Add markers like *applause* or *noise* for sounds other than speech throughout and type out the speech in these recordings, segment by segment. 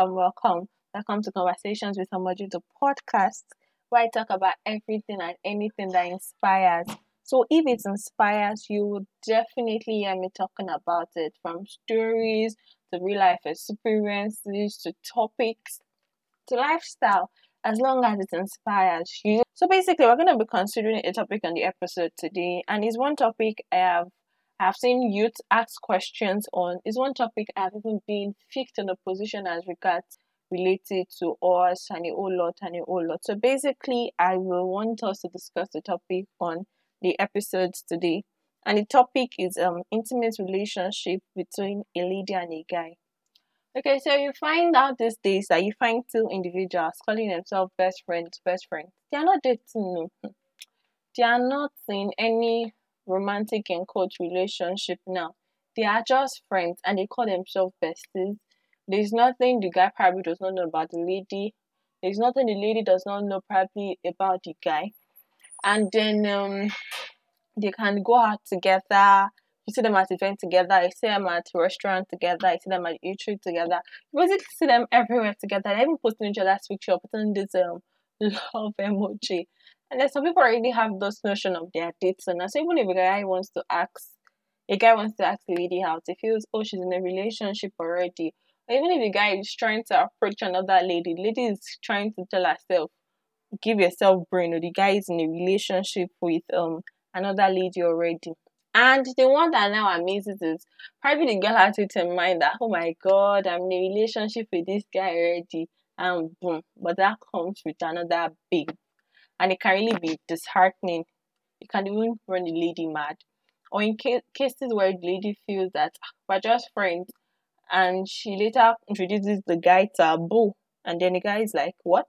Um, welcome. Welcome to Conversations with Omojay, the podcast where I talk about everything and anything that inspires. So, if it inspires you, will definitely hear me talking about it from stories to real life experiences to topics to lifestyle, as long as it inspires you. So, basically, we're going to be considering a topic on the episode today, and it's one topic I have I've seen youth ask questions on. Is one topic I've even been fixed in a position as regards related to us and a whole lot and a whole lot. So basically, I will want us to discuss the topic on the episodes today. And the topic is um intimate relationship between a lady and a guy. Okay, so you find out these days that you find two individuals calling themselves best friends, best friends. They are not dating, no. They are not in any romantic and coach relationship now. They are just friends and they call themselves besties. There's nothing the guy probably does not know about the lady. There's nothing the lady does not know probably about the guy. And then um, they can go out together. You see them at event together. You see them at restaurant together. You see them at eatery together. You basically see them everywhere together. They even posting each other's picture, putting this um *laughs* love emoji. And then some people already have this notion of their dates. And so even if a guy wants to ask, a guy wants to ask the lady out, he feels, oh, she's in a relationship already. Or even if a guy is trying to approach another lady, lady is trying to tell herself, give yourself brain, or the guy is in a relationship with um another lady already. And the one that now amazes is probably the girl has it in mind that, oh my god, I'm in a relationship with this guy already. And boom. But that comes with another big and it can really be disheartening. It can even run the lady mad. Or in ca- cases where the lady feels that ah, we're just friends, and she later introduces the guy to a boo, and then the guy is like, "What?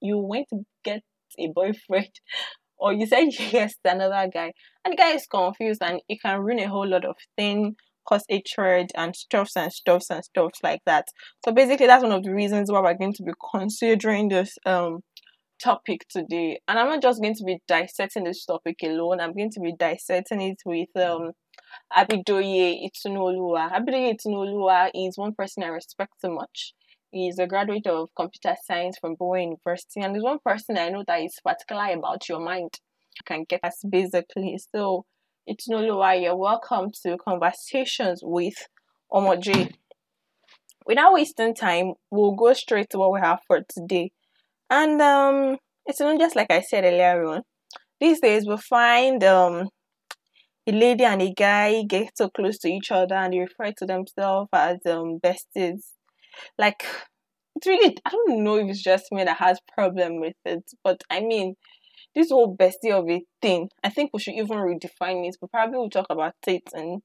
You went to get a boyfriend?" *laughs* or you said *laughs* yes to another guy, and the guy is confused, and it can ruin a whole lot of things, cause hatred and stuffs and stuffs and stuffs like that. So basically, that's one of the reasons why we're going to be considering this um topic today. And I'm not just going to be dissecting this topic alone, I'm going to be dissecting it with um Abidoye Itunoluwa. Abidoye Itunoluwa is one person I respect so much. He's a graduate of computer science from Bowen University, and he's one person I know that is particular about your mind. You can get us basically. So, Itunoluwa, you're welcome to Conversations with Omojay. Without wasting time, we'll go straight to what we have for today. And um, it's not just like I said earlier on. These days we find um a lady and a guy get so close to each other and they refer to themselves as um besties. Like it's really I don't know if it's just me that has problem with it, but I mean this whole bestie of a thing, I think we should even redefine it, but probably we'll talk about it in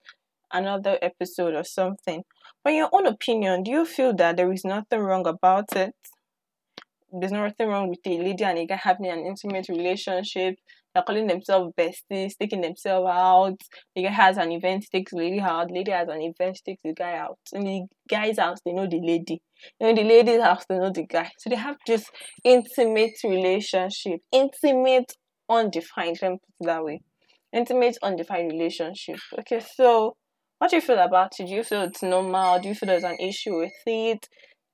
another episode or something. But in your own opinion, do you feel that there is nothing wrong about it? There's nothing wrong with a lady and a guy having an intimate relationship. They're calling themselves besties, taking themselves out. The guy has an event, takes the lady out. Lady has an event, takes the guy out. And the guy's house, they know the lady. And the lady's house, they know the guy. So they have this intimate relationship. Intimate, undefined, let me put it that way. Intimate, undefined relationship. Okay, so what do you feel about it? Do you feel it's normal? Do you feel there's an issue with it?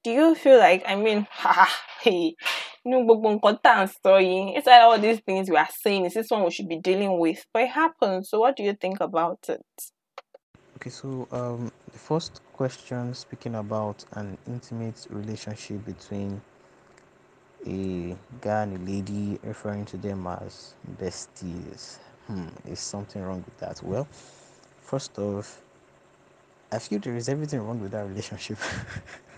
Do you feel like I mean *laughs* ha hey you know gbogbo it's like all these things we are saying is this one we should be dealing with? But it happens so what do you think about it? Okay so um the first question speaking about an intimate relationship between a guy and a lady referring to them as besties hmm is something wrong with that? Well first off i feel there is everything wrong with that relationship *laughs*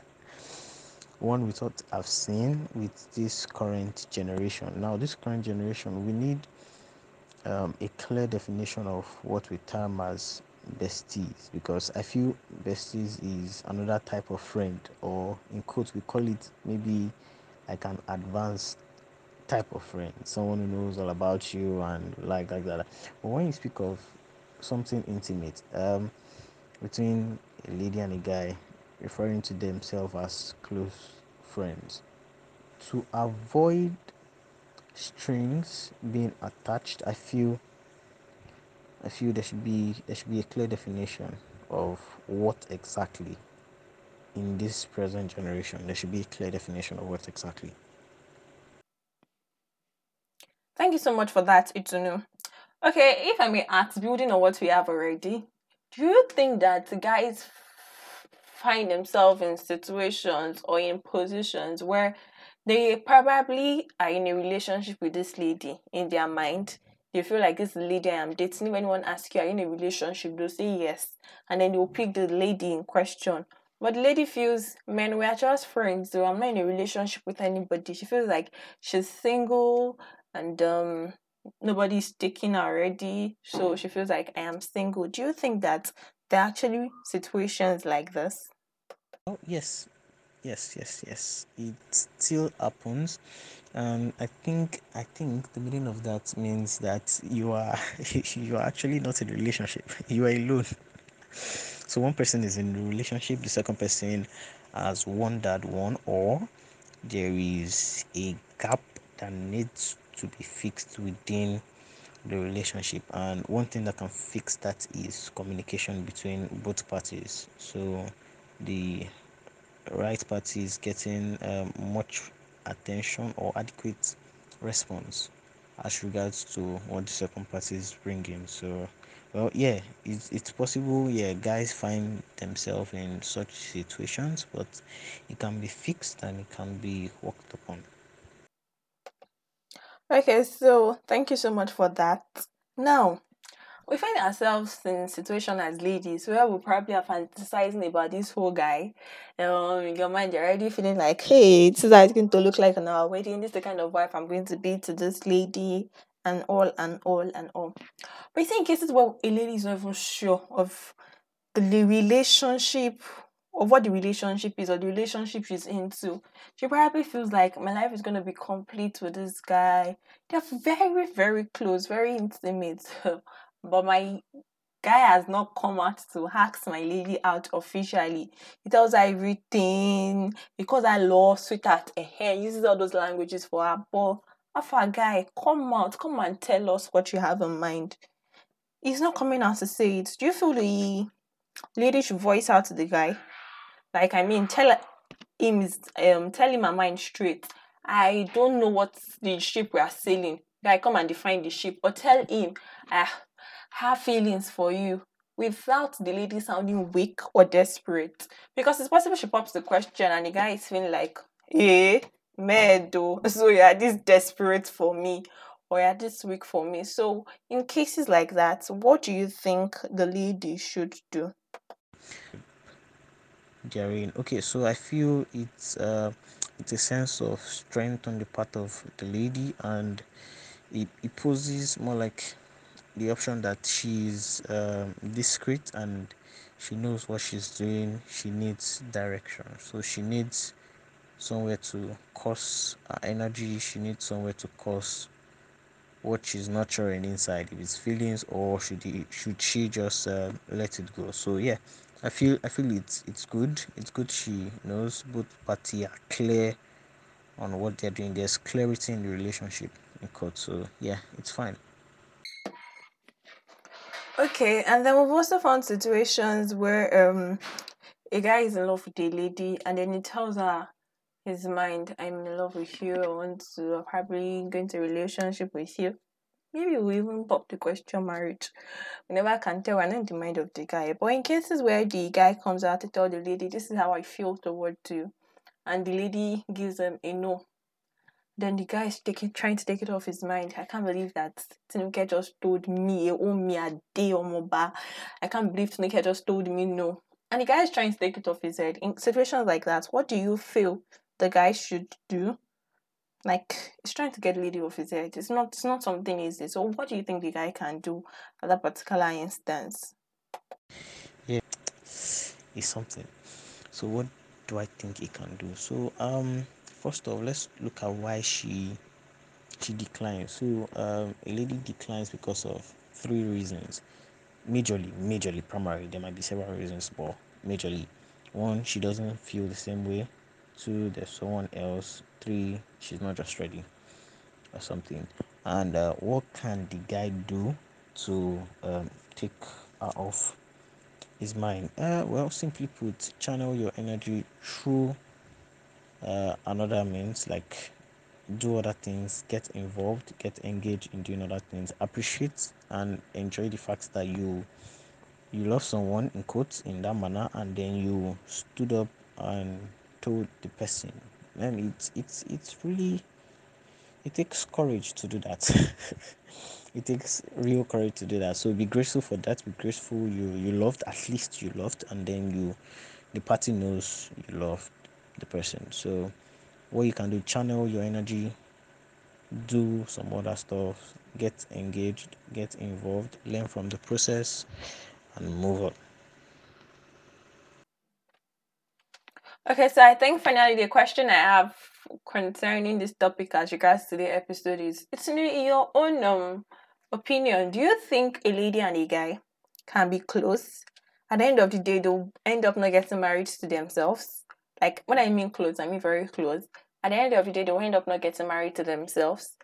one we thought I've seen with this current generation. Now, this current generation, we need um, a clear definition of what we term as besties because I feel besties is another type of friend, or in quotes, we call it maybe like an advanced type of friend, someone who knows all about you and like like that. But when you speak of something intimate, um, between a lady and a guy, referring to themselves as close friends. To avoid strings being attached, I feel I feel there should be there should be a clear definition of what exactly in this present generation. There should be a clear definition of what exactly. Thank you so much for that, Itunu. Okay, if I may ask, building on what we have already, do you think that guys find themselves in situations or in positions where they probably are in a relationship with this lady in their mind? They feel like this lady I am dating. If anyone asks you, are you in a relationship? They'll say yes. And then they'll pick the lady in question. But the lady feels, man, we are just friends, so I'm not in a relationship with anybody. She feels like she's single and um nobody's taking already, so she feels like I am single. Do you think that there are actually situations like this? Oh yes, yes, yes, yes. It still happens, and I think I think the meaning of that means that you are *laughs* you are actually not in a relationship. *laughs* You are alone. So one person is in a relationship, the second person has wondered one, or there is a gap that needs to be fixed within the relationship and one thing that can fix that is communication between both parties so the right party is getting um, much attention or adequate response as regards to what the second party is bringing so well yeah it's, it's possible yeah guys find themselves in such situations but it can be fixed and it can be worked upon Okay, so thank you so much for that. Now, we find ourselves in situation as ladies where we probably are fantasizing about this whole guy. Um, in your mind, you're already feeling like, hey, this is how it's going to look like on our wedding. This is the kind of wife I'm going to be to this lady, and all and all and all. But you see, in cases where a lady is not even sure of the relationship of what the relationship is or the relationship she's into. She probably feels like my life is gonna be complete with this guy. They're very, very close, very intimate. *laughs* but my guy has not come out to ask my lady out officially. He tells her everything because I love sweetheart. Eh, uses all those languages for her. But a guy, come out, come and tell us what you have in mind. He's not coming out to say it. Do you feel the lady should voice out to the guy? Like I mean, tell him um tell him my mind straight. I don't know what the ship we are sailing. Guy, come and define the ship, or tell him I have feelings for you without the lady sounding weak or desperate. Because it's possible she pops the question and the guy is feeling like, eh, medo. *laughs* So you're this desperate for me or you're this weak for me. So in cases like that, what do you think the lady should do? Jareen. Okay, so I feel it's uh, it's a sense of strength on the part of the lady, and it, it poses more like the option that she's um, discreet and she knows what she's doing. She needs direction, so she needs somewhere to cause her energy. She needs somewhere to cause what she's nurturing inside, if it's feelings or should he, should she just uh, let it go? So yeah, I feel I feel it's it's good. It's good she knows both parties are clear on what they're doing. There's clarity in the relationship in court. So yeah, it's fine. Okay, and then we've also found situations where um a guy is in love with a lady and then he tells her his mind, I'm in love with you, I want to probably go into a relationship with you. Maybe we even pop the question marriage. We never can tell, we're not in the mind of the guy. But in cases where the guy comes out to tell the lady, This is how I feel towards you, and the lady gives him a no, then the guy is taking trying to take it off his mind. I can't believe that Tinuke just told me, oh me a day or moba. I can't believe Tinuke just told me no. And the guy is trying to take it off his head. In situations like that, what do you feel the guy should do? Like he's trying to get lady off his head. It's not it's not something easy. So what do you think the guy can do at that particular instance? Yeah, it's something. So what do I think he can do? So um first off let's look at why she she declines. So um, a lady declines because of three reasons. Majorly, majorly, primary. There might be several reasons, but majorly, one, she doesn't feel the same way. Two, there's someone else. Three, she's not just ready, or something. And uh, what can the guy do to um, take her off his mind Uh, well, simply put, channel your energy through uh, another means like do other things, get involved, get engaged in doing other things, appreciate and enjoy the fact that you you love someone in quotes in that manner and then you stood up and told the person. And it's it's it's really it takes courage to do that. *laughs* it takes real courage to do that. So be grateful for that. Be grateful you you loved at least you loved and then you the party knows you loved the person. So what you can do channel your energy do some other stuff get engaged get involved learn from the process and move on Okay, so I think finally the question I have concerning this topic as regards to the episode is it's in your own um opinion, do you think a lady and a guy can be close? At the end of the day, they'll end up not getting married to themselves. Like when I mean close, I mean very close. At the end of the day, they'll end up not getting married to themselves.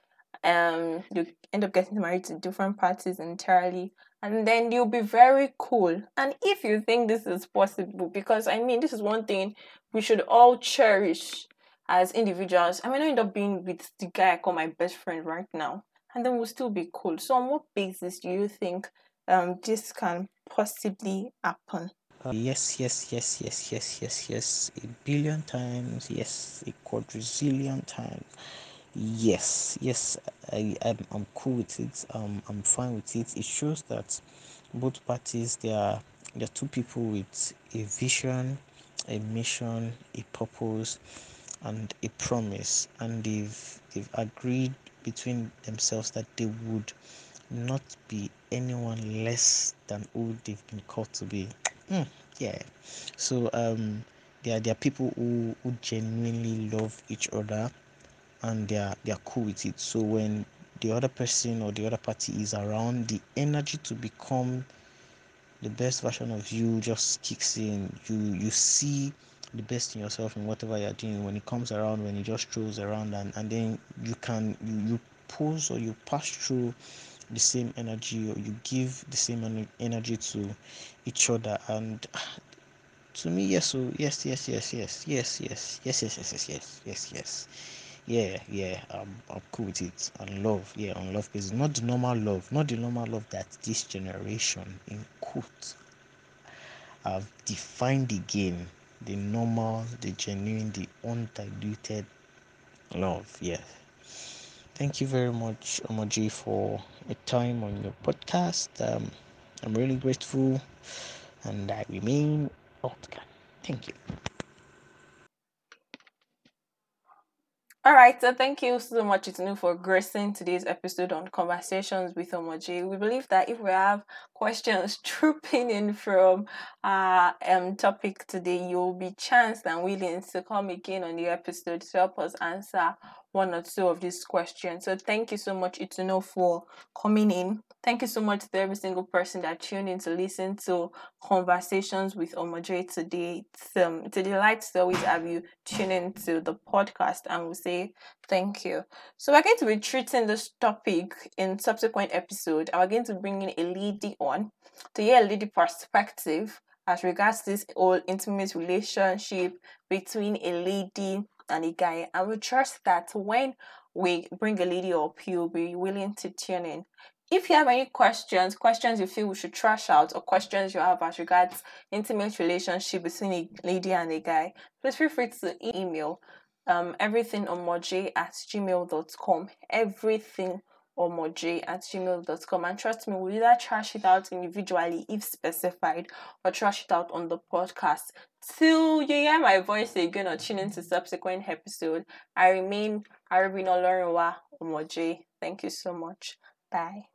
Um, you end up getting married to different parties entirely and then you'll be very cool. And if you think this is possible, because I mean, this is one thing we should all cherish as individuals. I may not end up being with the guy I call my best friend right now, and then we'll still be cool. So, on what basis do you think um this can possibly happen? Uh, yes, yes, yes, yes, yes, yes, yes. A billion times, yes. A quadrillion times. Yes yes. I, I'm, I'm cool with it. Um, i'm fine with it. It shows that both parties they are they're two people with a vision a mission a purpose and a promise. And they've they've agreed between themselves that they would not be anyone less than who they've been called to be mm, yeah. So um there are, there are people who, who genuinely love each other and they're they're cool with it. So when the other person or the other party is around the energy to become the best version of you just kicks in. You you see the best in yourself in whatever you're doing. When it comes around when it just throws around and, and then you can you, you pose or you pass through the same energy or you give the same energy to each other and to me yes so yes yes yes yes yes yes yes yes yes yes yes yes yes yeah, yeah, I'm, I'm cool with it. And love, yeah, on love basis. Not the normal love, not the normal love that this generation, in quote, have defined again. The normal, the genuine, the undiluted love, yeah. Thank you very much, Omojay, for a time on your podcast. Um, I'm really grateful and I remain outcast. Thank you. All right, so thank you so much, Itunu, for gracing today's episode on Conversations with Omojay. We believe that if we have questions *laughs* trooping in from our um, topic today, you'll be chanced and willing to come again on the episode to help us answer one or two of these questions. So thank you so much, Itunu, for coming in. Thank you so much to every single person that tuned in to listen to conversations with Omojay today. It's, um, it's a delight to always have you tune in to the podcast and we'll say thank you. So we're going to be treating this topic in subsequent episode and we're going to bring in a lady on to hear a lady perspective as regards this whole intimate relationship between a lady and a guy. And we trust that when we bring a lady up, you'll be willing to tune in. If you have any questions, questions you feel we should trash out, or questions you have as regards intimate relationship between a lady and a guy, please feel free to email um, everything on moji at gmail.com. Everything omoj at gmail.com and trust me we'll either trash it out individually if specified or trash it out on the podcast. Till you hear my voice again or tune into subsequent episode i remain arabino laurenwa omoj thank you so much. Bye